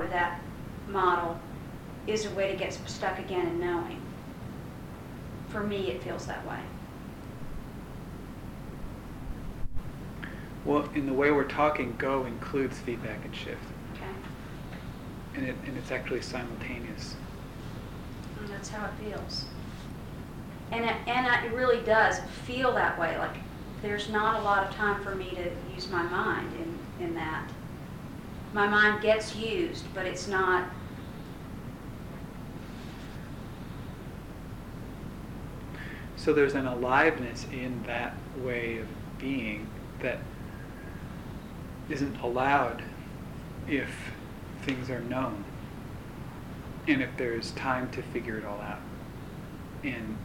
of that model is a way to get stuck again in knowing. For me, it feels that way. Well, in the way we're talking, go includes feedback and shift. Okay? And, it, and it's actually simultaneous. And that's how it feels. And it, and it really does feel that way. Like there's not a lot of time for me to use my mind in, in that. My mind gets used, but it's not. So there's an aliveness in that way of being that isn't allowed if things are known and if there's time to figure it all out. And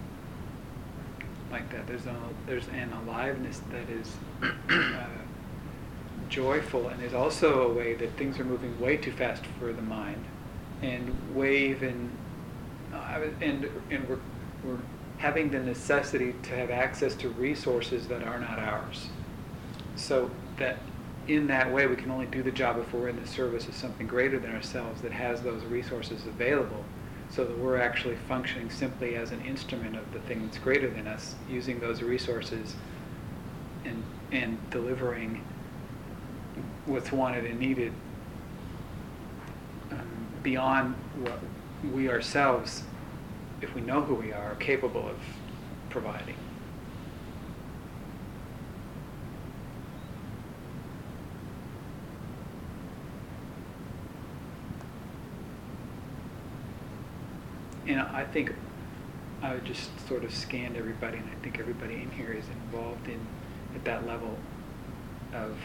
like that, there's, a, there's an aliveness that is uh, joyful, and is also a way that things are moving way too fast for the mind, and wave even, uh, and, and we're, we're having the necessity to have access to resources that are not ours. So that in that way, we can only do the job if we're in the service of something greater than ourselves that has those resources available, so that we're actually functioning simply as an instrument of the thing that's greater than us, using those resources and, and delivering what's wanted and needed um, beyond what we ourselves, if we know who we are, are capable of providing. And I think I just sort of scanned everybody, and I think everybody in here is involved in at that level of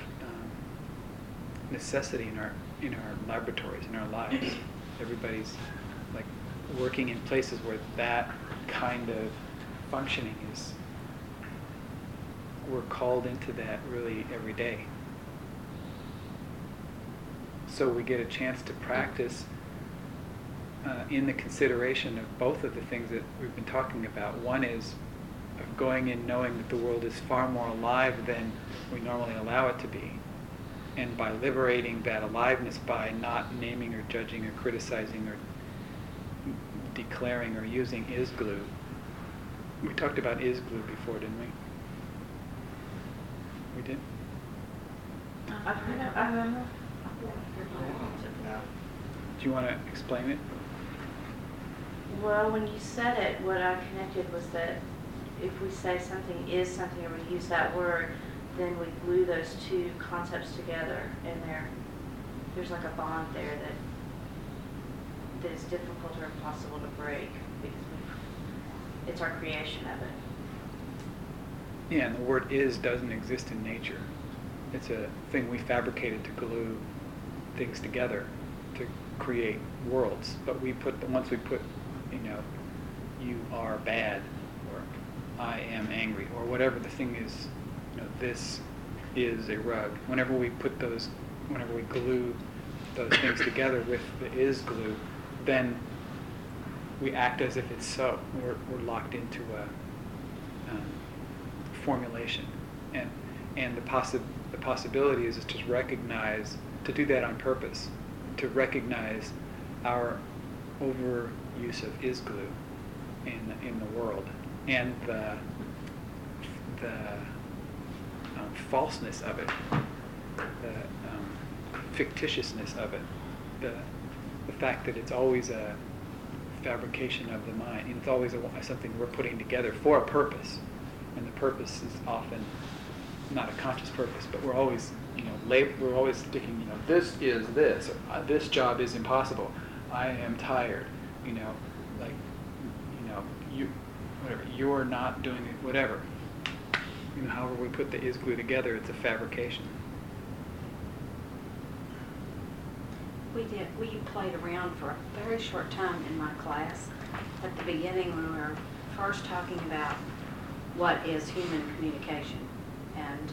necessity in our in our laboratories in our lives. Everybody's like working in places where that kind of functioning is. We're called into that really every day. So we get a chance to practice uh, in the consideration of both of the things that we've been talking about. One is of going in knowing that the world is far more alive than we normally allow it to be. And by liberating that aliveness by not naming or judging or criticizing or declaring or using is glue. We talked about is glue before, didn't we? We did? I remember. Do you want to explain it? Well, when you said it, what I connected was that if we say something is something or we use that word, then we glue those two concepts together and there, there's like a bond there that that is difficult or impossible to break because it's our creation of it. Yeah, and the word is doesn't exist in nature. It's a thing we fabricated to glue things together to create worlds. But we put once we put, you know, you are bad or I am angry or whatever the thing is, you know, this is a rug. Whenever we put those, whenever we glue those things together with the is glue, then we act as if it's so. We're, we're locked into a um, formulation, and and the possi- the possibility is, to recognize to do that on purpose, to recognize our overuse of is glue in in the world and the the falseness of it, the um, fictitiousness of it, the the fact that it's always a fabrication of the mind. And it's always a, something we're putting together for a purpose, and the purpose is often not a conscious purpose, but we're always, you know, lab- we're always sticking, you know, this is this, or, uh, this job is impossible. I am tired, you know, like, you know, you, whatever, you're not doing it, whatever. You know, however we put the is glue together, it's a fabrication. We did, we played around for a very short time in my class at the beginning when we were first talking about what is human communication. And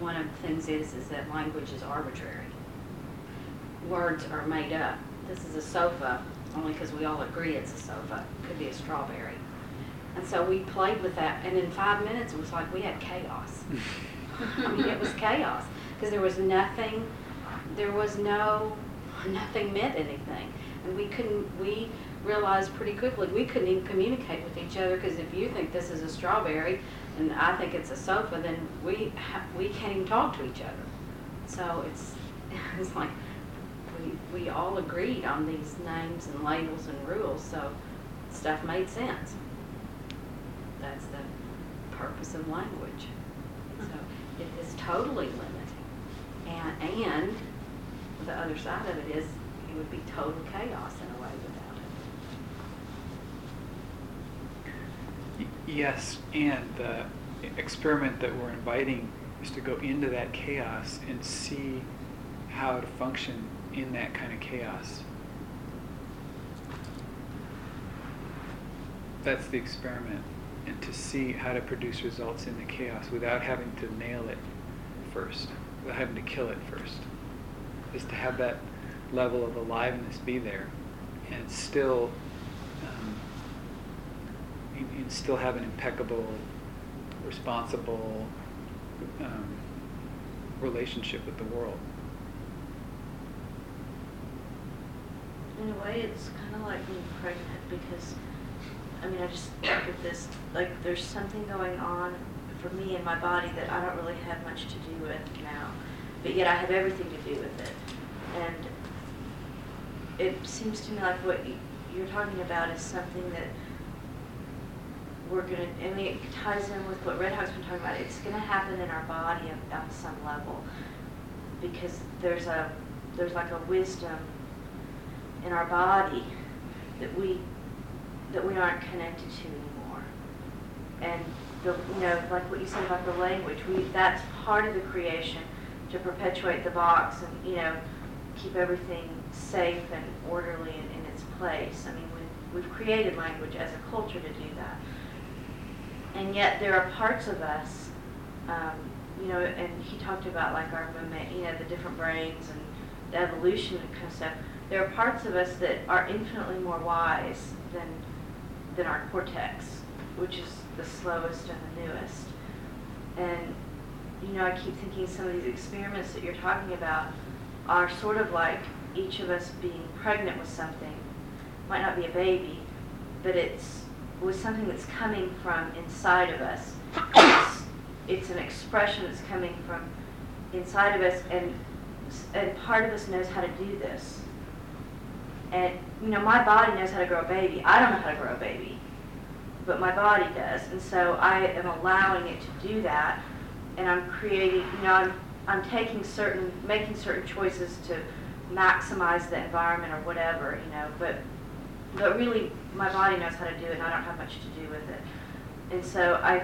one of the things is, is that language is arbitrary. Words are made up. This is a sofa, only because we all agree it's a sofa. Could be a strawberry. And so we played with that, and in five minutes, it was like we had chaos. I mean, it was chaos, because there was nothing, there was no nothing meant anything. And we couldn't, we realized pretty quickly, we couldn't even communicate with each other, because if you think this is a strawberry and I think it's a sofa, then we, ha- we can't even talk to each other. So it's, it's like, we, we all agreed on these names and labels and rules, so stuff made sense. That's the purpose of language. So it is totally limiting. And, and the other side of it is, it would be total chaos in a way without it. Yes, and the experiment that we're inviting is to go into that chaos and see how to function in that kind of chaos. That's the experiment, and to see how to produce results in the chaos without having to nail it first, without having to kill it first. Is to have that level of aliveness be there, and still um, you still have an impeccable, responsible um, relationship with the world. In a way, it's kind of like being pregnant because, I mean, I just look at this, like, there's something going on for me in my body that I don't really have much to do with now, but yet I have everything to do with it. And it seems to me like what you- you're talking about is something that we're gonna, I mean, it ties in with what Red Hawk's been talking about. It's gonna happen in our body on some level because there's a, there's like a wisdom in our body that we, that we aren't connected to anymore. And the, you know, like what you said about the language, we, that's part of the creation to perpetuate the box and, you know, keep everything safe and orderly and in its place. I mean, we've, we've created language as a culture to do that. And yet there are parts of us, um, you know, and he talked about like our you know, the different brains and the evolution and kind of stuff. There are parts of us that are infinitely more wise than than our cortex, which is the slowest and the newest. And you know, I keep thinking some of these experiments that you're talking about are sort of like each of us being pregnant with something. Might not be a baby, but it's with something that's coming from inside of us. It's, it's an expression that's coming from inside of us, and and part of us knows how to do this. And you know, my body knows how to grow a baby. I don't know how to grow a baby, but my body does, and so I am allowing it to do that, and I'm creating. You know, I'm I'm taking certain, making certain choices to maximize the environment or whatever. You know, but but really, my body knows how to do it, and I don't have much to do with it. And so I,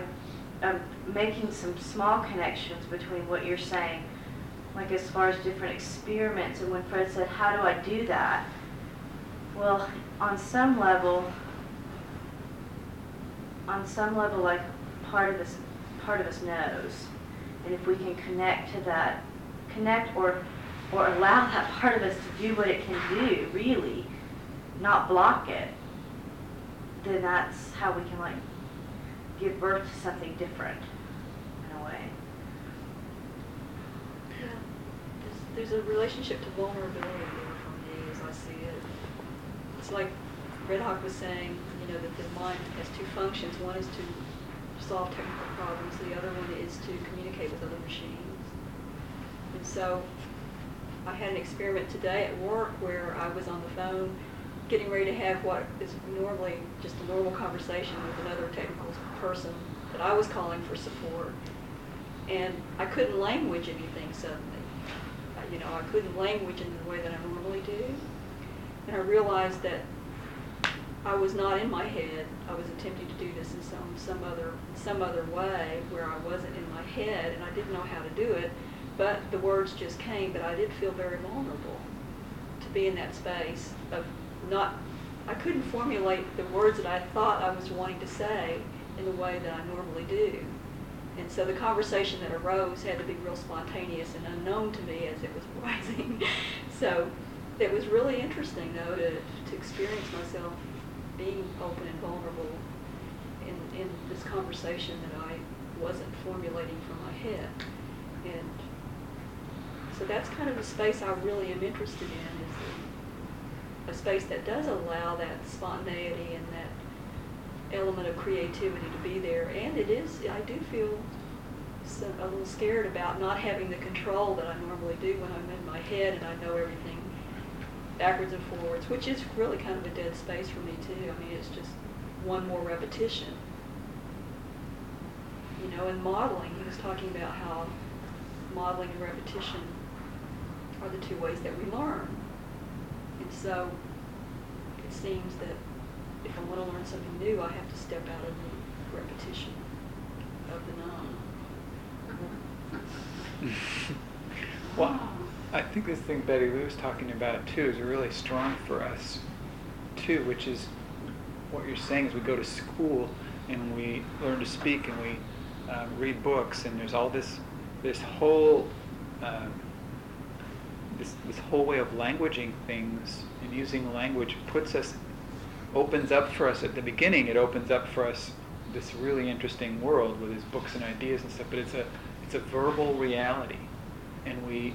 I'm making some small connections between what you're saying, like as far as different experiments. And when Fred said, "How do I do that?" Well, on some level, on some level, like part of us, part of us knows, and if we can connect to that, connect or or allow that part of us to do what it can do, really, not block it, then that's how we can like give birth to something different in a way. Yeah, there's, there's a relationship to vulnerability there for me as I see it. It's like Red Hawk was saying, you know, that the mind has two functions. One is to solve technical problems, the other one is to communicate with other machines. And so I had an experiment today at work where I was on the phone getting ready to have what is normally just a normal conversation with another technical person that I was calling for support. And I couldn't language anything suddenly. You know, I couldn't language in the way that I normally do. And I realized that I was not in my head. I was attempting to do this in some, some other, some other way where I wasn't in my head and I didn't know how to do it. But the words just came, but I did feel very vulnerable to be in that space of not, I couldn't formulate the words that I thought I was wanting to say in the way that I normally do. And so the conversation that arose had to be real spontaneous and unknown to me as it was rising. so it was really interesting, though, to, to experience myself being open and vulnerable in, in this conversation that I wasn't formulating from my head. And So that's kind of a space I really am interested in, is a space that does allow that spontaneity and that element of creativity to be there. And it is, I do feel so, a little scared about not having the control that I normally do when I'm in my head and I know everything backwards and forwards, which is really kind of a dead space for me too. I mean, it's just one more repetition. You know, in modeling, he was talking about how modeling and repetition are the two ways that we learn. And so it seems that if I want to learn something new, I have to step out of the repetition of the known. well, I think this thing Betty Lou was talking about too is really strong for us too, which is what you're saying is we go to school and we learn to speak and we uh, read books and there's all this this whole um, this this whole way of languaging things and using language puts us opens up for us at the beginning it opens up for us this really interesting world with these books and ideas and stuff but it's a it's a verbal reality and we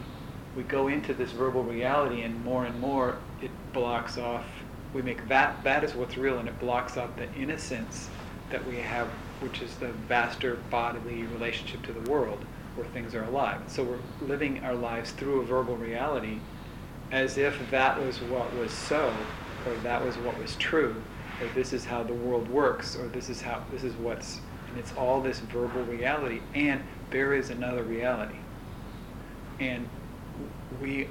we go into this verbal reality and more and more it blocks off we make that that is what's real and it blocks off the innocence that we have which is the vaster bodily relationship to the world where things are alive. So we're living our lives through a verbal reality as if that was what was so or that was what was true or this is how the world works or this is how this is what's and it's all this verbal reality and there is another reality. And we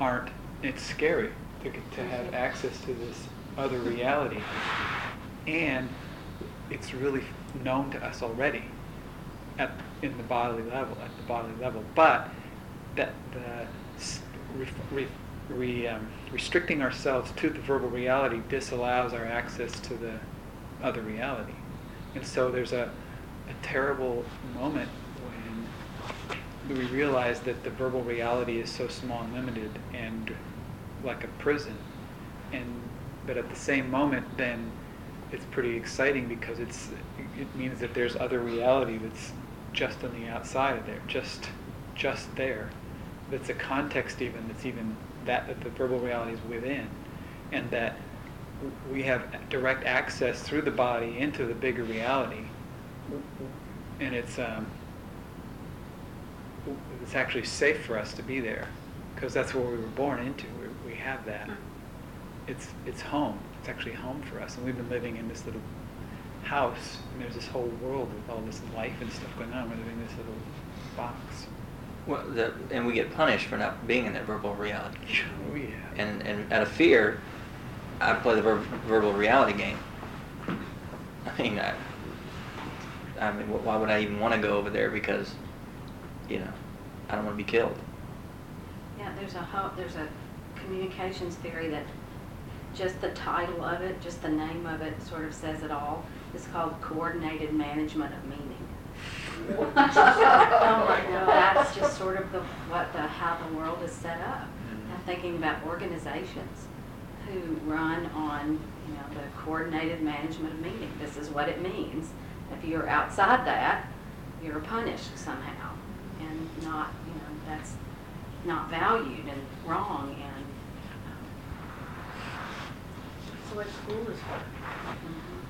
aren't it's scary to, to have access to this other reality. And it's really known to us already at in the bodily level at the bodily level. But that the re, re, re, um, restricting ourselves to the verbal reality disallows our access to the other reality. And so there's a, a terrible moment we realize that the verbal reality is so small and limited and like a prison? And but at the same moment then it's pretty exciting because it's it means that there's other reality that's just on the outside of there just just there. That's a context even that's even that that the verbal reality is within. And that we have direct access through the body into the bigger reality. And it's um, it's actually safe for us to be there because that's what we were born into. We, we have that. Hmm. It's it's home. It's actually home for us, and we've been living in this little house. And there's this whole world with all this life and stuff going on. We're living in this little box. Well, the, and we get punished for not being in that verbal reality. Oh yeah. And and out of fear, I play the ver- verbal reality game. I mean, I, I mean, why would I even want to go over there? Because, you know, I don't want to be killed. Yeah, there's a ho- there's a communications theory that just the title of it, just the name of it, sort of says it all. It's called coordinated management of meaning. Oh my God. That's just sort of the what the how the world is set up. Mhm. I'm thinking about organizations who run on you know the coordinated management of meaning. This is what it means. If you're outside that, you're punished somehow, and not you know that's not valued and wrong and. So what school is for? Um,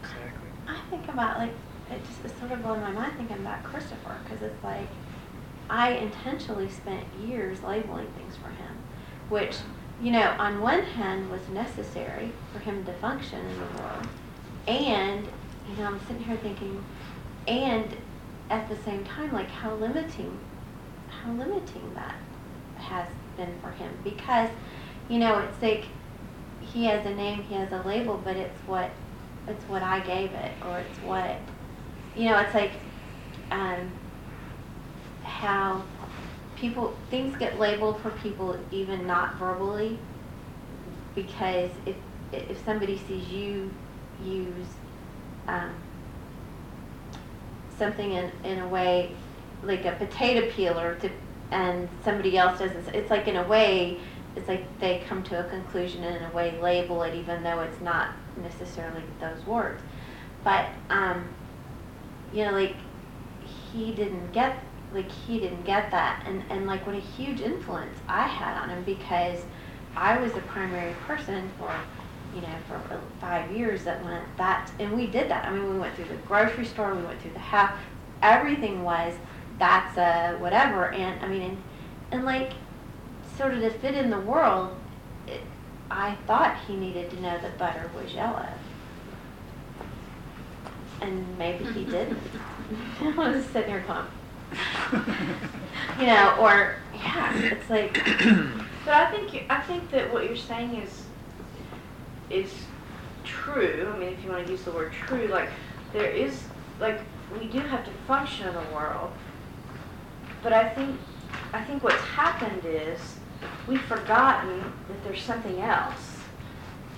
Exactly. I think about like it just is sort of blowing my mind thinking about Christopher because it's like I intentionally spent years labeling things for him, which you know on one hand was necessary for him to function in the world, and you know I'm sitting here thinking, and at the same time like how limiting, how limiting that has been for him because you know it's like he has a name, he has a label, but it's what it's what I gave it, or it's what you know. It's like um, how people things get labeled for people even not verbally, because if if somebody sees you use um, something in in a way like a potato peeler to and somebody else doesn't it's like in a way it's like they come to a conclusion and in a way label it even though it's not necessarily those words. But um you know like he didn't get like he didn't get that. And and like what a huge influence I had on him because I was the primary person for you know for uh, five years that went that and we did that. I mean we went through the grocery store we went through the house everything was that's a whatever and I mean and, and like sort of to fit in the world it, I thought he needed to know that butter was yellow. And maybe he didn't. I was sitting here going you know, or yeah, it's like But I think, you- I think that what you're saying is, is true, I mean, if you wanna use the word true, like, there is, like, we do have to function in the world. But I think, I think what's happened is, we've forgotten that there's something else.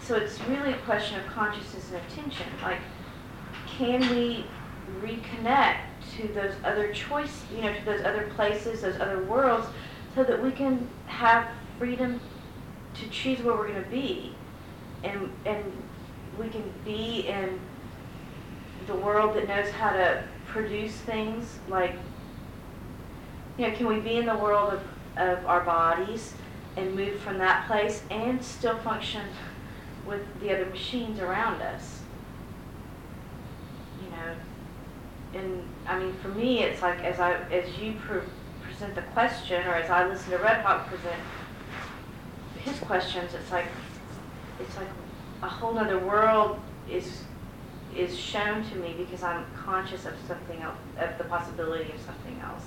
So it's really a question of consciousness and attention, like, can we reconnect to those other choice, you know, to those other places, those other worlds, so that we can have freedom to choose where we're going to be, and and we can be in the world that knows how to produce things like, you know, can we be in the world of of our bodies and move from that place and still function with the other machines around us, you know and I mean, for me, it's like as I as you pre- present the question, or as I listen to Red Hawk present his questions, it's like it's like a whole other world is is shown to me because I'm conscious of something else, of the possibility of something else.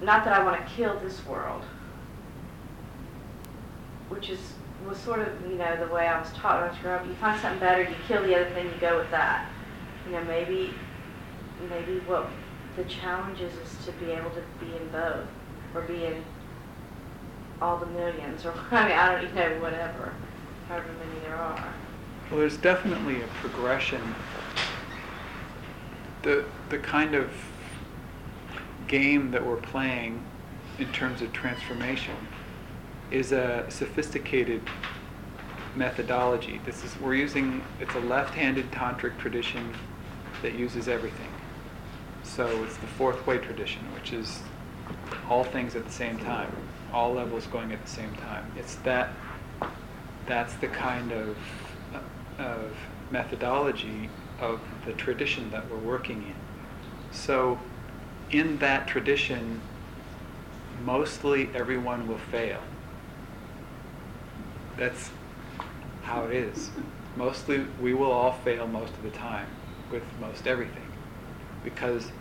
Not that I want to kill this world, which is was sort of you know the way I was taught when I was growing up. You find something better, you kill the other thing, you go with that you know, maybe, maybe what the challenge is, is to be able to be in both, or be in all the millions, or, I mean, I don't even know, whatever, however many there are. Well, there's definitely a progression. The, the kind of game that we're playing in terms of transformation is a sophisticated methodology. This is, we're using, it's a left-handed tantric tradition that uses everything. So it's the fourth way tradition, which is all things at the same time, all levels going at the same time. It's that, that's the kind of, of methodology of the tradition that we're working in. So in that tradition, mostly everyone will fail. That's how it is. Mostly, we will all fail most of the time with most everything, because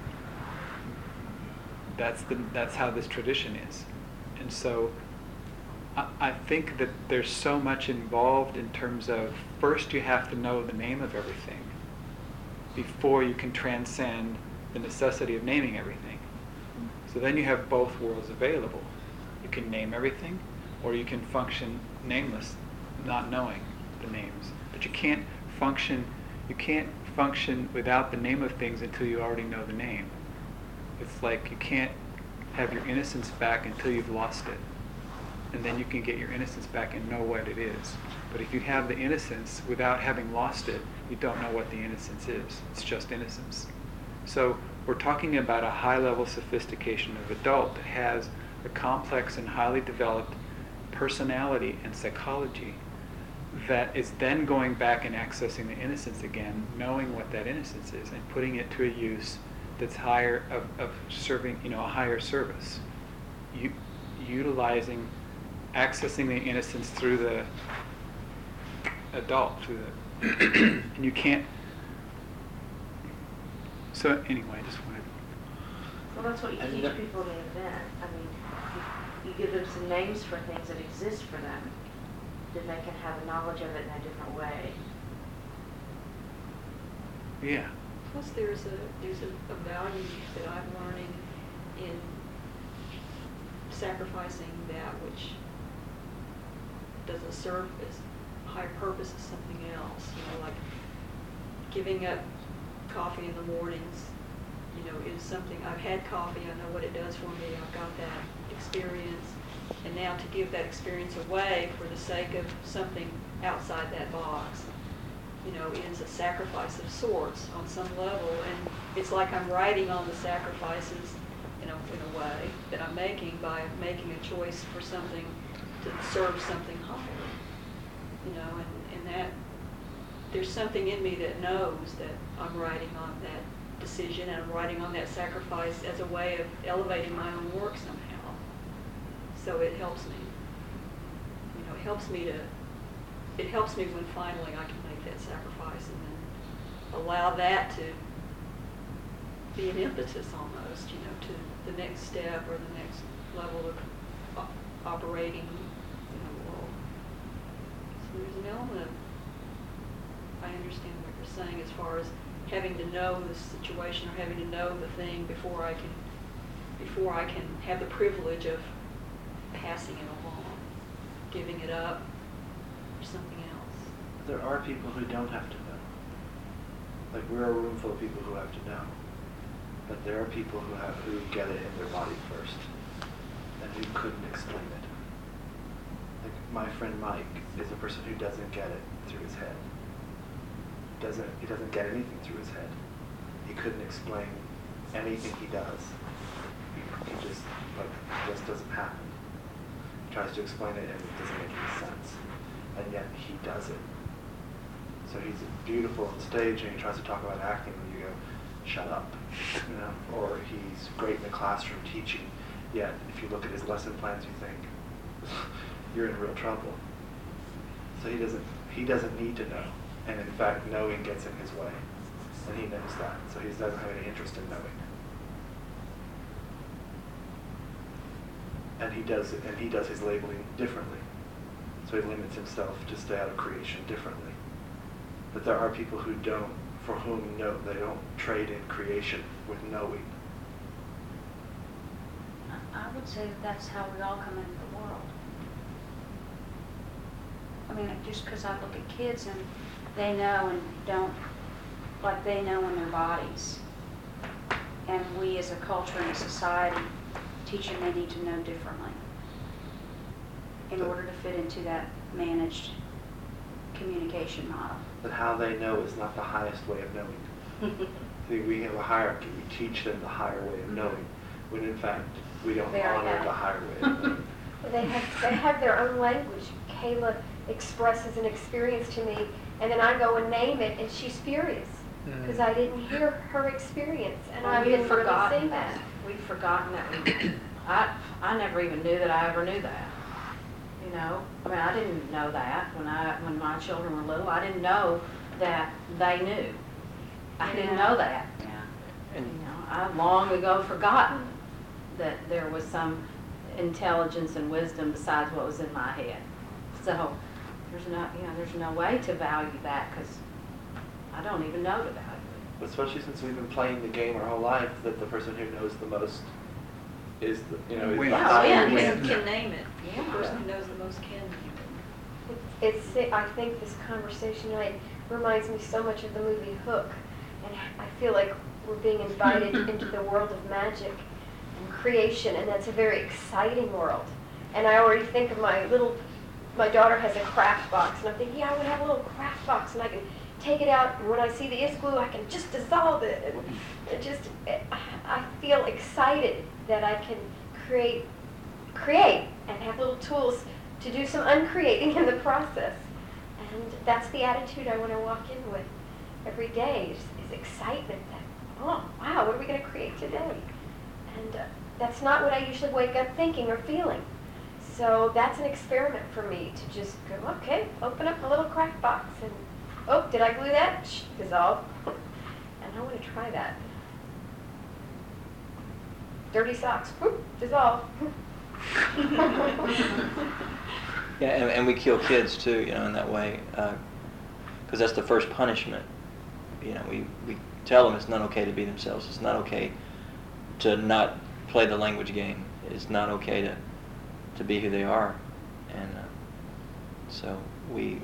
that's the that's how this tradition is, and so. I, I think that there's so much involved in terms of first you have to know the name of everything before you can transcend the necessity of naming everything. So then you have both worlds available. You can name everything, or you can function nameless, not knowing the names. But you can't function, you can't function without the name of things until you already know the name. It's like you can't have your innocence back until you've lost it. And then you can get your innocence back and know what it is. But if you have the innocence without having lost it, you don't know what the innocence is. It's just innocence. So we're talking about a high level sophistication of adult that has a complex and highly developed personality and psychology that is then going back and accessing the innocence again, knowing what that innocence is, and putting it to a use that's higher of, of serving, you know, a higher service. U- utilizing, accessing the innocence through the adult, through the, and you can't. So anyway, I just wanted. Well, that's what you And teach the- people in the event. I mean, you, you give them some names for things that exist for them, then they can have a knowledge of it in a different way. Yeah. There's a, there's a, a value that I'm learning in sacrificing that which doesn't serve as high purpose as something else, you know, like giving up coffee in the mornings, you know, is something, I've had coffee, I know what it does for me, I've got that experience. And now to give that experience away for the sake of something outside that box, you know, is a sacrifice of sorts on some level. And it's like I'm writing on the sacrifices in a, in a way that I'm making by making a choice for something to serve something higher. You know, and, and that, there's something in me that knows that I'm writing on that decision and I'm writing on that sacrifice as a way of elevating my own work somehow. So it helps me. You know, it helps me to, it helps me when finally I can that sacrifice and then allow that to be an impetus almost, you know, to the next step or the next level of op- operating in the world. So there's an element I understand what you're saying as far as having to know the situation or having to know the thing before I can, before I can have the privilege of passing it along, giving it up or something. There are people who don't have to know. Like we're a room full of people who have to know. But there are people who have who get it in their body first and who couldn't explain it. Like my friend Mike is a person who doesn't get it through his head. Doesn't he doesn't get anything through his head. He couldn't explain anything he does. He, just like just doesn't happen. He tries to explain it and it doesn't make any sense. And yet he does it. So he's beautiful on stage and he tries to talk about acting and you go, shut up. You know? Or he's great in the classroom teaching, yet if you look at his lesson plans you think, you're in real trouble. So he doesn't he doesn't need to know. And in fact knowing gets in his way. And he knows that. So he doesn't have any interest in knowing. And he does and he does his labeling differently. So he limits himself to stay out of creation differently. But there are people who don't, for whom no, they don't trade in creation with knowing. I- I would say that that's how we all come into the world. I mean, just because I look at kids and they know and don't, like they know in their bodies. And we as a culture and a society teach them they need to know differently in order to fit into that managed communication model. But how they know is not the highest way of knowing. See, we have a hierarchy. We teach them the higher way of knowing, when in fact we don't Very honor bad. the higher way of knowing. They have, they have their own language. Kayla expresses an experience to me, and then I go and name it, and she's furious mm. because I didn't hear her experience, and Well, I've been had really forgotten that. We've forgotten that. we- I, I never even knew that I ever knew that. You know, I mean, I didn't know that when I, when my children were little. I didn't know that they knew. I didn't know that. You And you know, I've long ago forgotten that there was some intelligence and wisdom besides what was in my head. So there's no, you know, there's no way to value that because I don't even know to value it. Especially since we've been playing the game our whole life, that the person who knows the most is the, you know, is Wins. the Yeah, higher wins. Can name it. The person who knows the most can name it. It's, it's, I think this conversation tonight reminds me so much of the movie Hook, and I feel like we're being invited into the world of magic and creation, and that's a very exciting world. And I already think of my little, my daughter has a craft box, and I'm thinking, yeah, I would have a little craft box, and I can take it out, and when I see the is glue, I can just dissolve it. And it just, I feel excited that I can create, create, and have little tools to do some uncreating in the process. And that's the attitude I want to walk in with every day is, is excitement that, oh, wow, what are we going to create today? And uh, that's not what I usually wake up thinking or feeling. So that's an experiment for me to just go, okay, open up a little craft box and, oh, did I glue that? Shh, dissolve. And I want to try that. Dirty socks, whoop, dissolve. Yeah, and, and we kill kids too, you know, in that way, because that's the first punishment. You know, we, we tell them it's not okay to be themselves. It's not okay to not play the language game. It's not okay to, to be who they are, and uh, so we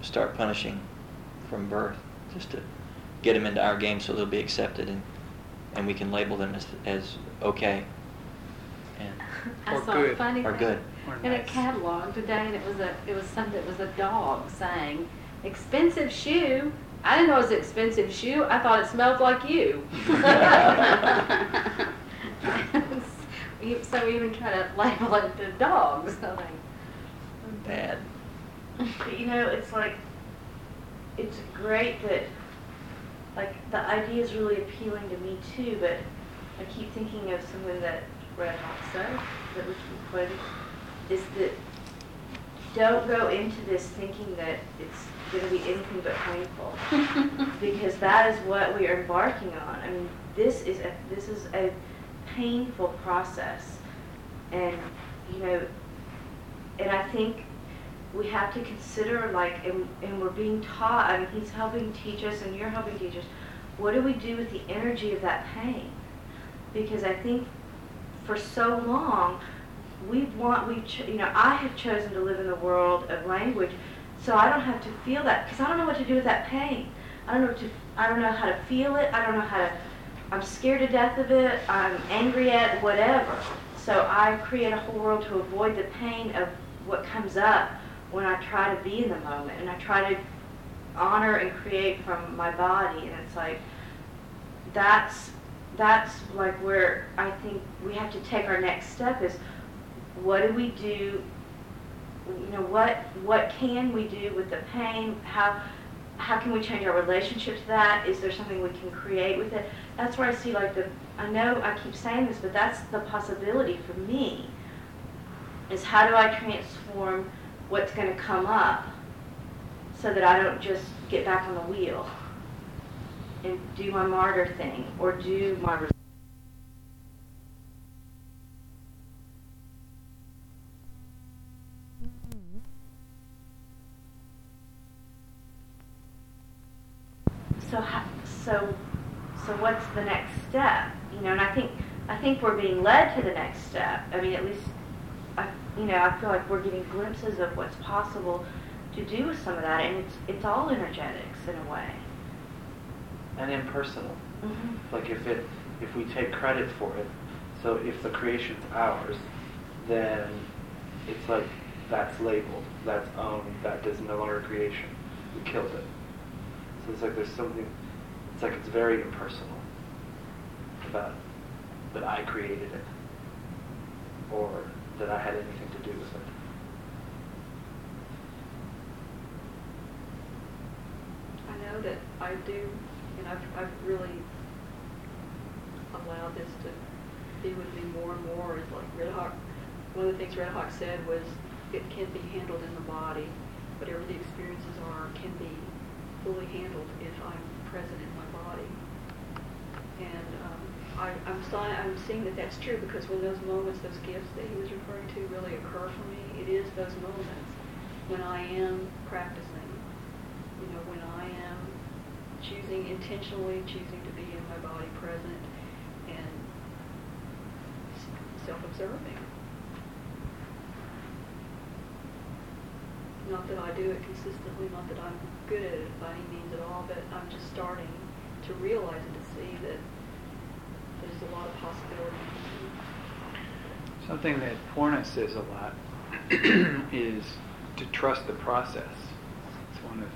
start punishing from birth just to get them into our game so they'll be accepted and and we can label them as as okay. And I saw good. a funny Or thing good. Or in a catalog today, and it was a it was something. It was a dog saying, expensive shoe. I didn't know it was an expensive shoe. I thought it smelled like you. So we even try to label it the dogs. So like, Bad. But you know, it's like, it's great that, like, the idea is really appealing to me too, but I keep thinking of something that Red Hawk said, that was quoted, is that don't go into this thinking that it's gonna be anything but painful. Because that is what we are embarking on. I mean, this is a, this is a painful process. And, you know, and I think we have to consider like, and, and we're being taught, I mean, he's helping teach us and you're helping teach us, what do we do with the energy of that pain? Because I think for so long, we want, we, ch- you know, I have chosen to live in the world of language, so I don't have to feel that, because I don't know what to do with that pain. I don't know to, I don't know how to feel it, I don't know how to, I'm scared to death of it, I'm angry at whatever. So I create a whole world to avoid the pain of what comes up when I try to be in the moment, and I try to honor and create from my body, and it's like, that's, that's like where I think we have to take our next step is, what do we do you know what what can we do with the pain? How how can we change our relationship to that? Is there something we can create with it? That's where i see like the i know i keep saying this but that's the possibility for me is how do i transform what's going to come up so that i don't just get back on the wheel and do my martyr thing or do my so so so what's the next step? You know and i think i think we're being led to the next step. I mean at least i you know i feel like we're getting glimpses of what's possible to do with some of that and it's it's all energetics in a way And impersonal. Mhm. Like if it, if we take credit for it, so if the creation's ours, then it's like that's labeled, that's owned, that is no longer creation. We killed it. So it's like there's something, it's like it's very impersonal about that I created it or that I had anything to do with it. I know that I do, and I've, I've really allowed this to be with me more and more. Is like Red Hawk. One of the things Red Hawk said was it can be handled in the body. Whatever the experiences are can be fully handled if I'm present in my body. And um, I, I'm, I'm seeing that that's true because when those moments, those gifts that he was referring to really occur for me, it is those moments when I am practicing. You know, when I am choosing intentionally, choosing to be in my body present and self-observing. Not that I do it consistently, not that I'm good at it by any means at all, but I'm just starting to realize and to see that there's a lot of possibilities. Something that Porna says a lot is to trust the process. It's one of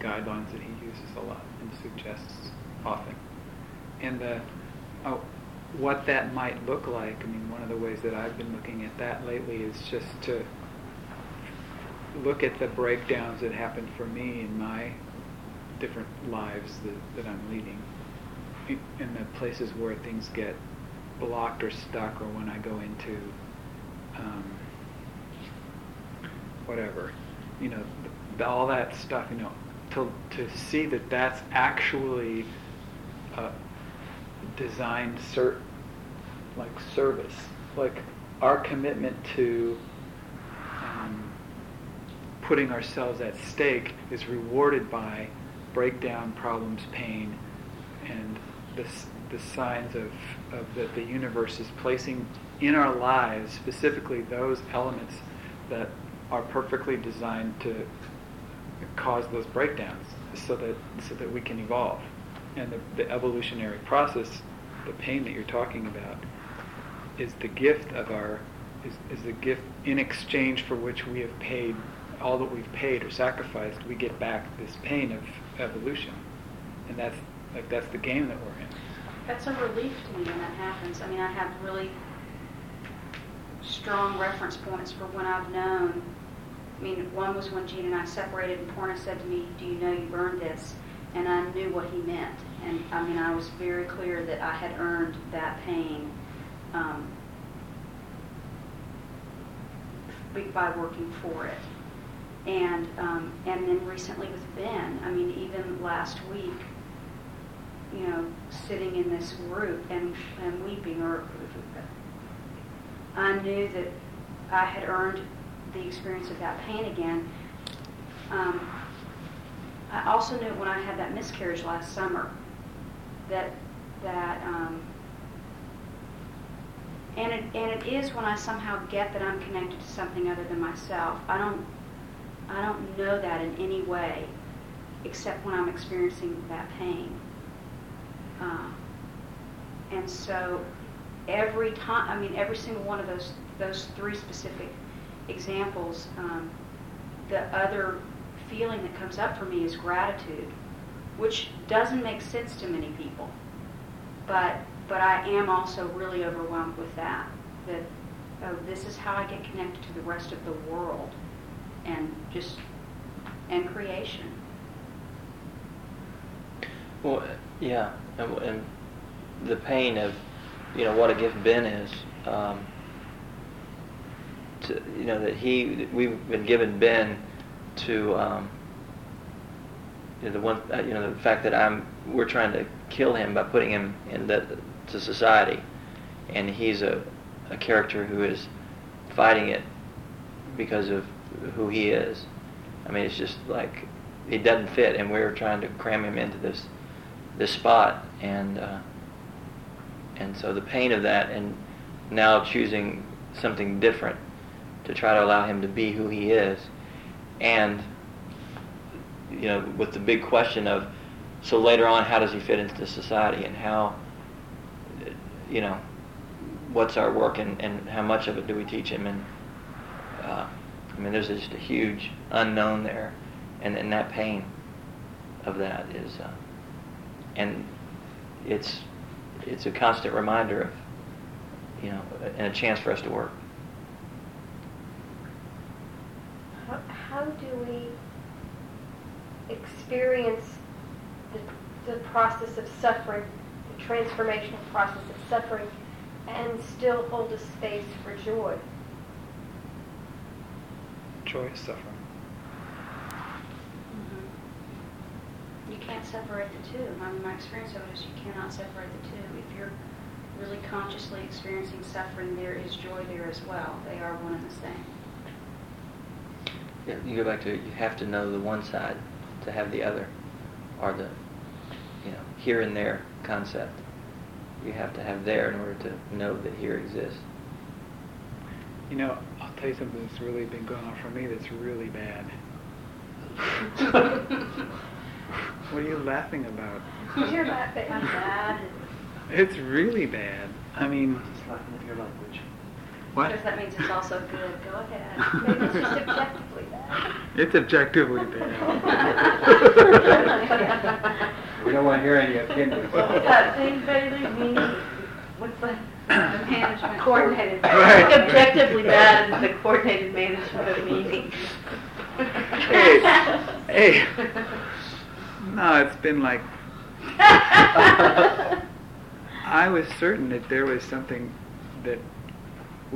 guidelines that he uses a lot and suggests often. And the oh, what that might look like. I mean, one of the ways that I've been looking at that lately is just to look at the breakdowns that happen for me in my different lives that, that I'm leading, in in the places where things get blocked or stuck, or when I go into um, whatever, you know, all that stuff, you know, to to see that that's actually uh, designed ser- like service, like our commitment to um, putting ourselves at stake is rewarded by breakdown, problems, pain, and the, the signs of, of that the universe is placing in our lives, specifically those elements that are perfectly designed to cause those breakdowns so that, so that we can evolve. And the, the evolutionary process, the pain that you're talking about, is the gift of our is, is the gift in exchange for which we have paid all that we've paid or sacrificed, we get back this pain of evolution, and that's like that's the game that we're in. That's a relief to me when that happens. I mean, I have really strong reference points for when I've known. I mean, one was when Gene and I separated, and Porna said to me, "Do you know you've earned this?" And I knew what he meant. And I mean, I was very clear that I had earned that pain um, by working for it. And um, and then recently with Ben, I mean, even last week, you know, sitting in this group and, and weeping, or I knew that I had earned the experience of that pain again. Um, I also knew when I had that miscarriage last summer that that um, and it and it is when I somehow get that I'm connected to something other than myself. I don't I don't know that in any way except when I'm experiencing that pain. Uh, and so every time, I mean, every single one of those those three specific examples, um, the other feeling that comes up for me is gratitude, which doesn't make sense to many people. But but I am also really overwhelmed with that. That oh, this is how I get connected to the rest of the world, and just and creation. Well, yeah, and, and the pain of, you know, what a gift Ben is. Um, to, you know that he, we've been given Ben to, um, you know, the one, uh, you know, the fact that I'm, we're trying to kill him by putting him in the to society, and he's a, a character who is fighting it because of who he is. I mean, it's just like he doesn't fit, and we're trying to cram him into this this spot, and uh, and so the pain of that, and now choosing something different to try to allow him to be who he is, and you know, with the big question of, so later on, how does he fit into society, and how, you know, what's our work, and, and how much of it do we teach him, and uh, I mean, there's just a huge unknown there, and, and that pain of that is, uh, and it's it's a constant reminder of, you know, and a chance for us to work. How, how do we experience the, the process of suffering, the transformational process of suffering, and still hold a space for joy? Joy is suffering. Mm-hmm. You can't separate the two. I mean, my experience of it is you cannot separate the two. If you're really consciously experiencing suffering, there is joy there as well. They are one and the same. Yeah, you go back to it, you have to know the one side to have the other, or the, you know, here and there concept. You have to have there in order to know that here exists. You know, I'll tell you something that's really been going on for me that's really bad. what are you laughing about? You're laughing. I'm bad. It's really bad. I mean, Just laughing at your language. What? Because that means it's also good. Go ahead. Maybe it's just objectively bad. It's objectively bad. We don't want to hear any opinions. What's that thing, Bailey? Meaning, what's the? The management. Coordinated. Right. Objectively bad is the coordinated management of meaning. Hey, hey. No, it's been like I was certain that there was something that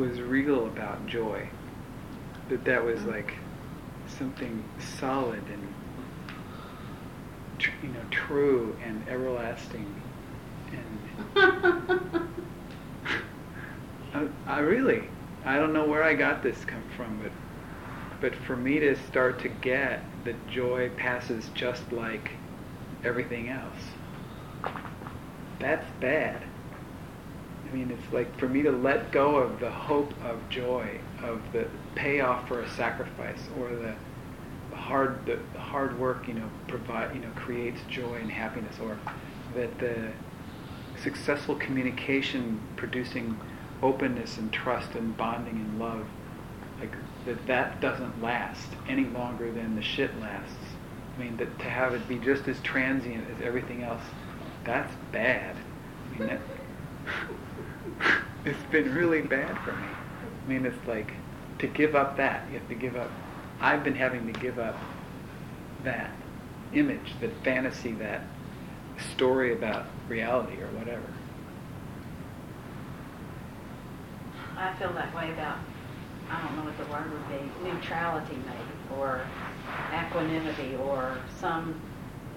was real about joy. That that was mm-hmm. like something solid and tr- you know true and everlasting and I, I really I don't know where I got this come from but but for me to start to get that joy passes just like everything else. That's bad I mean it's like for me to let go of the hope of joy of the payoff for a sacrifice or the hard the, the hard work you know provide you know creates joy and happiness or that the successful communication producing openness and trust and bonding and love like that that doesn't last any longer than the shit lasts. I mean, that to have it be just as transient as everything else, that's bad. I mean, that, it's been really bad for me. I mean, it's like to give up that, you have to give up. I've been having to give up that image, that fantasy, that story about reality or whatever. I feel that way about, I don't know what the word would be, neutrality maybe, or equanimity, or some,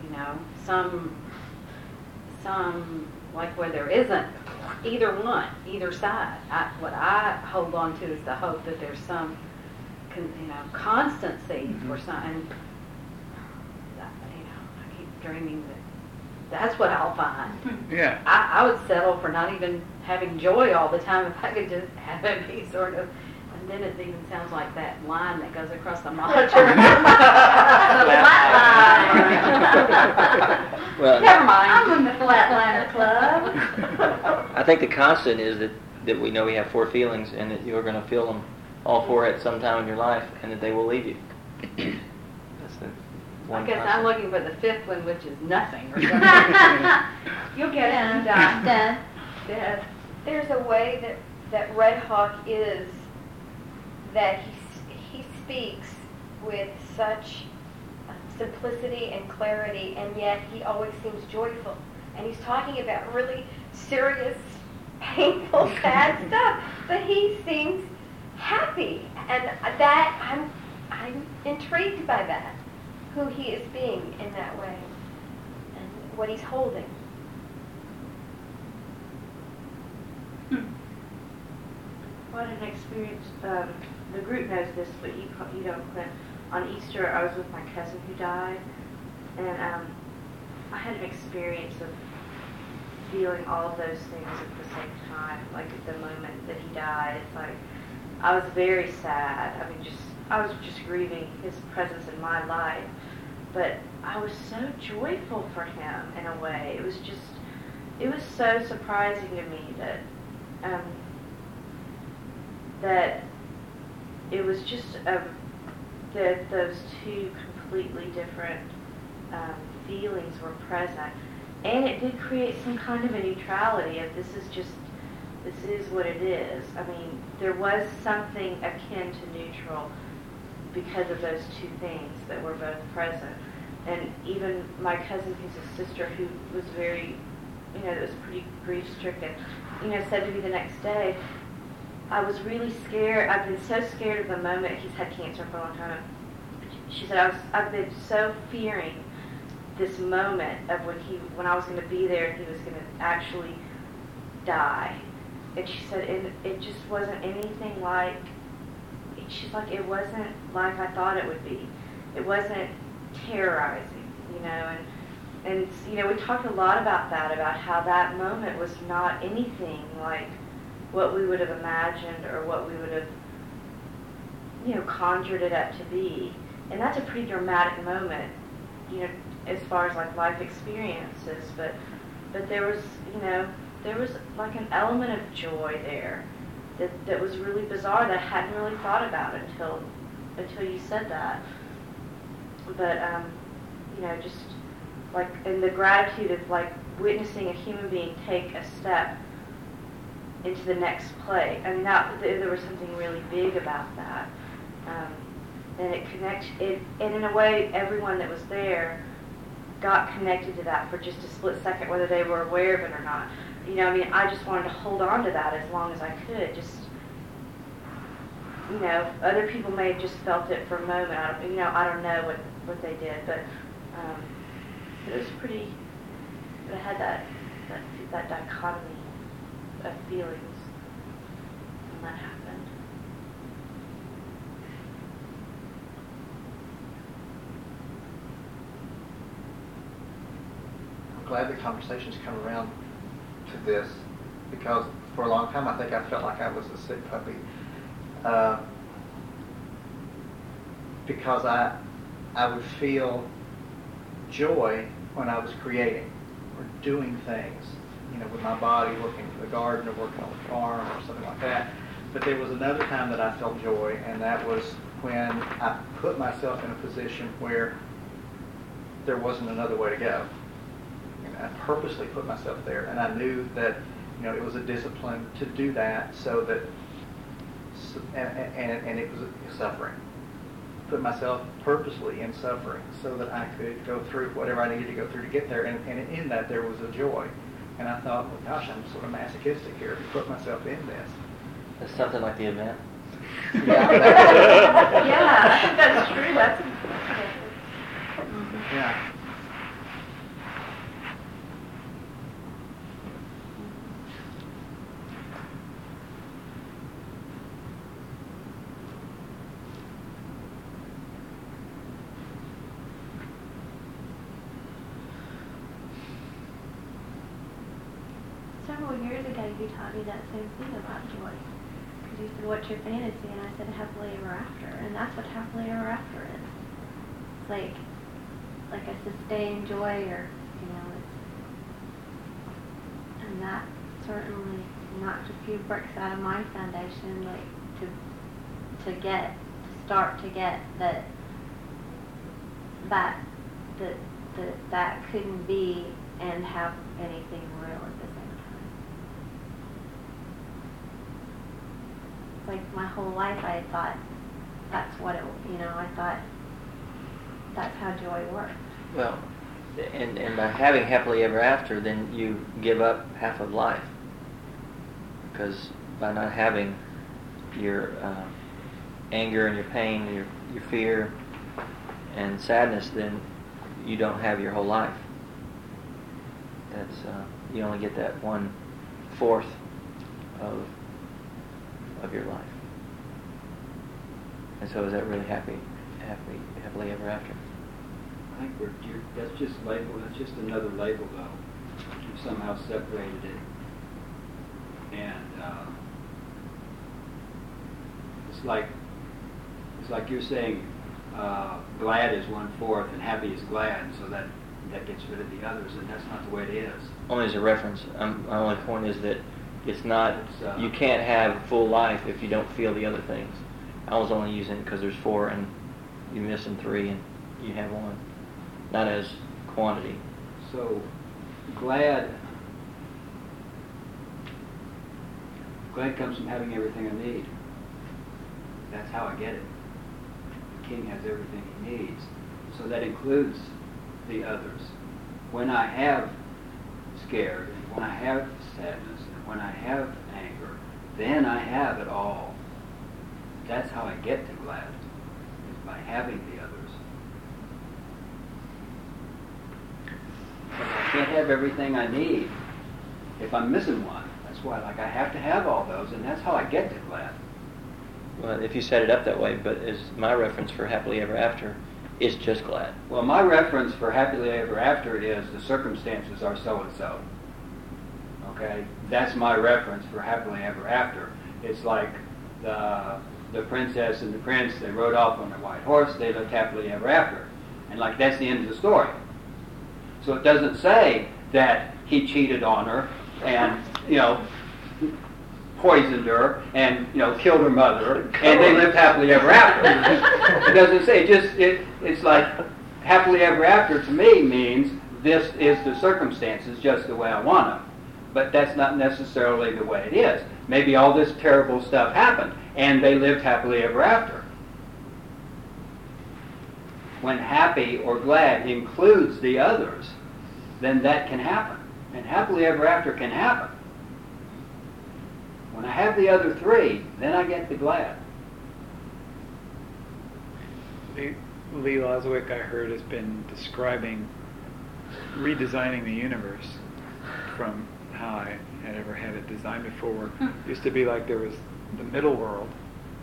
you know, some, some, like where there isn't either one, either side. I, what I hold on to is the hope that there's some, con, you know, constancy Mhm. or some, and, that, you know, I keep dreaming that that's what I'll find. Yeah. I, I would settle for not even having joy all the time if I could just have it be sort of, and then it even sounds like that line that goes across the monitor. Flat line. Well- Never mind. I'm in the flatliner club. I think the constant is that, that we know we have four feelings and that you're going to feel them all four at some time in your life and that they will leave you. That's the one I guess constant. I'm looking for the fifth one, which is nothing. You'll get it when you. Death. Death. There's a way that, that Red Hawk is that he, he speaks with such uh, simplicity and clarity, and yet he always seems joyful. And he's talking about really serious, painful, sad stuff, but he seems happy, and that I'm I'm intrigued by that, who he is being in that way, and what he's holding. What an experience. Um, the group knows this, but you, you don't. Clint. On Easter, I was with my cousin who died, and um, I had an experience of feeling all of those things at the same time. Like at the moment that he died, it's like I was very sad. I mean, just I was just grieving his presence in my life, but I was so joyful for him in a way. It was just, it was so surprising to me that. Um, that it was just a, that those two completely different um, feelings were present, and it did create some kind of a neutrality of this is just this is what it is. I mean, there was something akin to neutral because of those two things that were both present, and even my cousin, who's a sister, who was very, you know, that was pretty grief stricken, you know, said to me the next day, I was really scared. I've been so scared of the moment. He's had cancer for a long time. She said, I was, I've been so fearing this moment of when he, when I was going to be there and he was going to actually die. And she said, it, it just wasn't anything like, she's like, it wasn't like I thought it would be. It wasn't terrorizing, you know, and, and, you know, we talked a lot about that, about how that moment was not anything like what we would have imagined or what we would have, you know, conjured it up to be. And that's a pretty dramatic moment, you know, as far as like life experiences. But, but there was, you know, there was like an element of joy there that, that was really bizarre that I hadn't really thought about until, until you said that. But, um, you know, just like, and the gratitude of like witnessing a human being take a step into the next play. I mean, that there was something really big about that, um, and it connects it. And in a way, everyone that was there got connected to that for just a split second, whether they were aware of it or not. You know, I mean, I just wanted to hold on to that as long as I could. Just, you know, other people may have just felt it for a moment. I don't, you know, I don't know what what they did, but um, it was pretty. But I had that that that dichotomy of feelings when that happened. I'm glad the conversation's come around to this because for a long time I think I felt like I was a sick puppy. Uh, because I, I would feel joy when I was creating or doing things, you know, with my body, working for the garden or working on the farm or something like that. but there was another time that I felt joy, and that was when I put myself in a position where there wasn't another way to go. And I purposely put myself there, and I knew that you know it was a discipline to do that, so that and, and, and it was suffering. Put myself purposely in suffering so that I could go through whatever I needed to go through to get there, and, and in that there was a joy. And I thought, well, gosh, I'm sort of masochistic here to put myself in this. It's something like the event. Yeah. Yeah, that's true, that's. Yeah. Several years ago, you taught me that same thing about joy. Because you said, what's your fantasy? And I said, happily ever after. And that's what happily ever after is. It's like, like a sustained joy or, you know, it's, and that certainly knocked a few bricks out of my foundation, like to, to get, to start to get that, that, that, that, that couldn't be and have anything real at the same time. It's like my whole life I thought that's what it, you know, I thought that's how joy worked. Well, and, and by having happily ever after, then you give up half of life. Because by not having your uh, anger and your pain your, your fear and sadness, then you don't have your whole life. That's uh, you only get that one fourth of of your life. And so, is that really happy, happy, happily ever after? I think we're, you're, that's just label, that's just another label though. You've somehow separated it. And, uh, it's like, it's like you're saying, uh, glad is one fourth and happy is glad, so that, that gets rid of the others, and that's not the way it is. only as a reference. Um, my only point is that it's not. You can't have full life if you don't feel the other things. I was only using it because there's four and you're missing three and you have one, not as quantity. So, glad, glad comes from having everything I need. That's how I get it. The king has everything he needs. So that includes the others. When I have scared, when I have sadness, when I have anger, then I have it all. That's how I get to glad, is by having the others. But I can't have everything I need if I'm missing one. That's why, like, I have to have all those, and that's how I get to glad. Well, if you set it up that way, but as my reference for happily ever after is just glad. Well, my reference for happily ever after is the circumstances are so and so. Okay, that's my reference for happily ever after. It's like the the princess and the prince. They rode off on their white horse. They lived happily ever after, and like that's the end of the story. So it doesn't say that he cheated on her and you know poisoned her and you know killed her mother and they lived happily ever after. it doesn't say. It just it it's like happily ever after to me means this is the circumstances just the way I want them. But that's not necessarily the way it is. Maybe all this terrible stuff happened and they lived happily ever after. When happy or glad includes the others, then that can happen. And happily ever after can happen. When I have the other three, then I get the glad. Lee, Lozowick, I heard, has been describing redesigning the universe from how I had ever had it designed before. It used to be like there was the middle world,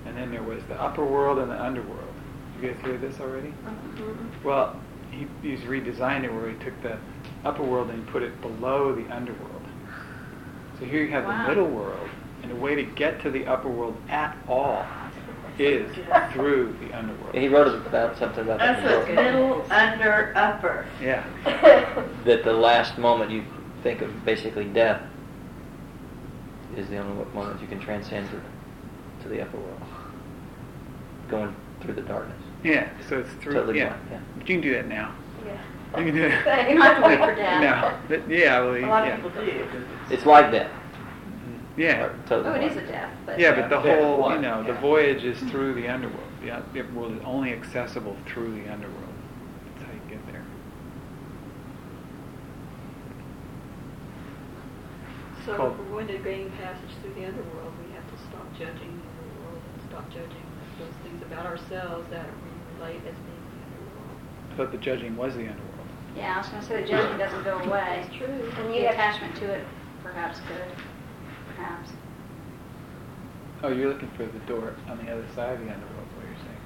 and then there was the upper world and the underworld. You guys hear this already? Mm-hmm. Well, he, he's redesigned it where he took the upper world and he put it below the underworld. So here you have Wow. the middle world, and the way to get to the upper world at all is through the underworld. He wrote about something about that. That's in the book. middle, under, upper. Yeah. That the last moment you think of basically death is the only moment you can transcend to to the upper world, going through the darkness. Yeah, so it's through, Totally yeah. blind, yeah. But you can do that now. Yeah. You can do that. You don't have to wait for death. No, but yeah, well, A lot yeah. of people do. It's like that. Yeah. Totally Oh, it is a death, but. Yeah, but the Yeah, whole, you blind, know, the voyage is through the underworld. The un- the world is only accessible through the underworld. That's how you get there. So Called- if we're going to gain passage through the underworld, we have to stop judging the underworld and stop judging those things about ourselves that we relate as being the underworld. I thought the judging was the underworld. Yeah, I was gonna say the judging doesn't go away. That's true. And The you attachment to it perhaps could, perhaps. Oh, you're looking for the door on the other side of the underworld, what you're saying.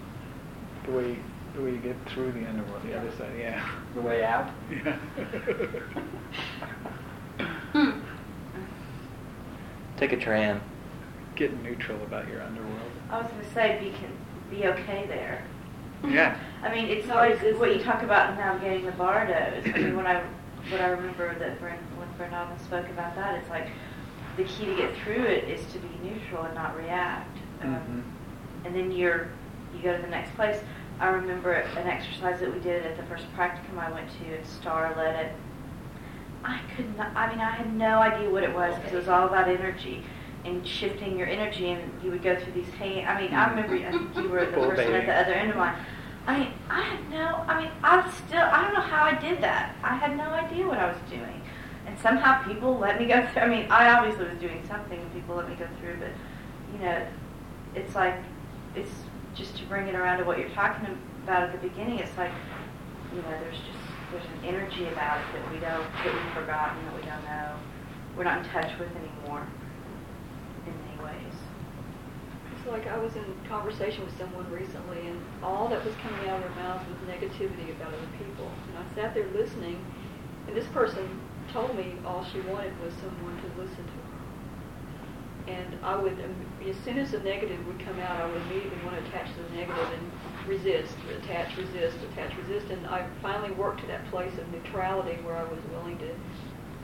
The way, the way you get through the underworld, the other side, yeah. The way out? Yeah. Take a tram. Get neutral about your underworld. I was gonna say, be, can, be okay there. Yeah. I mean, it's Not like what you talk about in navigating the bardos. I mean, when I, what I remember that Brent, when Brent spoke about that, it's like, the key to get through it is to be neutral and not react. Um, Mhm. and then you're you go to the next place. I remember an exercise that we did at the first practicum I went to, and Star led it. I could not. I mean, I had no idea what it was because it was all about energy and shifting your energy, and you would go through these hand. I mean, I remember. I think you were the Poor person baby. at the other end of mine. I mean, I had no. I mean, I still. I don't know how I did that. I had no idea what I was doing, and somehow people let me go through. I mean, I obviously was doing something, and people let me go through. But you know, it's like it's just to bring it around to what you're talking about at the beginning. It's like you know, there's just there's an energy about it that we don't that we've forgotten that we don't know. We're not in touch with anymore in many ways. It's like I was in conversation with someone recently, and all that was coming out of their mouth was negativity about other people. And I sat there listening, and this person told me all she wanted was someone to listen to her. And I would, as soon as the negative would come out, I would immediately want to attach to the negative and resist, attach, resist, attach, resist. And I finally worked to that place of neutrality where I was willing to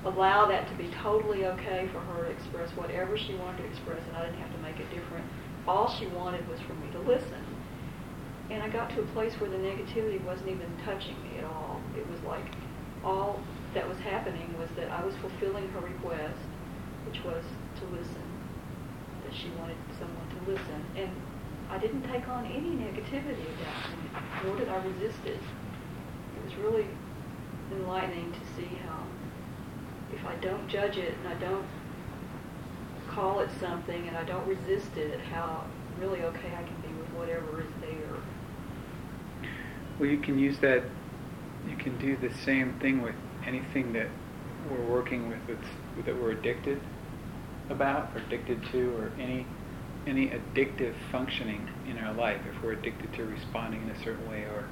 allow that to be totally okay for her to express whatever she wanted to express, and I didn't have to make it different. All she wanted was for me to listen. And I got to a place where the negativity wasn't even touching me at all. It was like all that was happening was that I was fulfilling her request, which was to listen, that she wanted someone to listen. And I didn't take on any negativity at that nor did I resist it. It was really enlightening to see how if I don't judge it and I don't call it something and I don't resist it, how really okay I can be with whatever is there. Well, you can use that, you can do the same thing with anything that we're working with that's, that we're addicted about, or addicted to, or any, any addictive functioning in our life. If we're addicted to responding in a certain way, or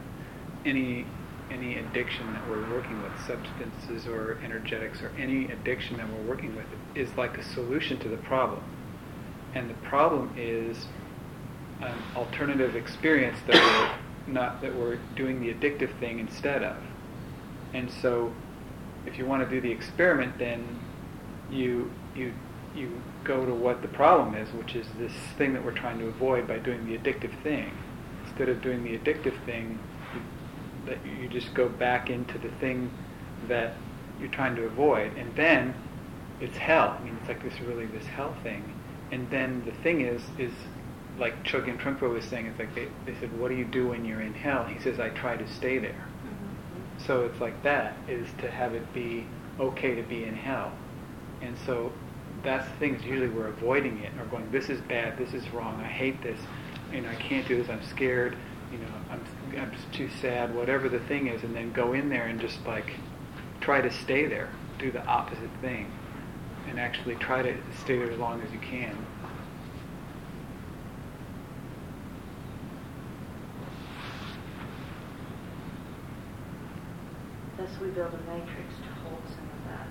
any, any addiction that we're working with, substances or energetics, or any addiction that we're working with, is like a solution to the problem. And the problem is an alternative experience that we're not that we're doing the addictive thing instead of. And so if you want to do the experiment then you you you go to what the problem is, which is this thing that we're trying to avoid by doing the addictive thing. Instead of doing the addictive thing, you, that you just go back into the thing that you're trying to avoid, and then it's hell. I mean, it's like this really this hell thing. And then the thing is, is like Chogyam Trungpa was saying, it's like they, they said, what do you do when you're in hell? He says, I try to stay there. Mm-hmm. So it's like that, is to have it be okay to be in hell. And so that's the thing, is usually we're avoiding it, or going, this is bad, this is wrong, I hate this, you know, I can't do this, I'm scared, you know, I'm, I'm just too sad, whatever the thing is, and then go in there and just like try to stay there, do the opposite thing, and actually try to stay there as long as you can. Thus, we build a matrix to hold some of that,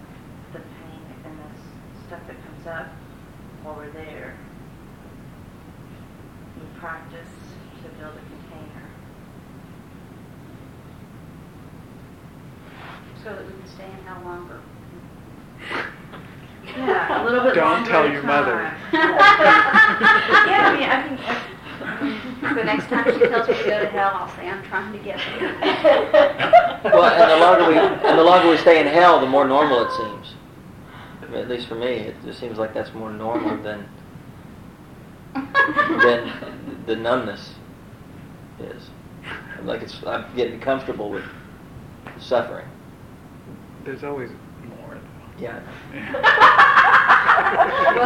the pain and the s- stuff that comes up while we're there. We practice to build a container. So that we can stay in hell longer. Yeah, a little bit Don't longer tell at a your mother. yeah, I mean, I think. I- The next time she tells me to go to hell, I'll say I'm trying to get there. Well, and the longer we and the longer we stay in hell, the more normal it seems. I mean, At least for me, it just seems like that's more normal than than the numbness is. Like it's I'm getting comfortable with suffering. There's always more, though. Yeah. Yeah.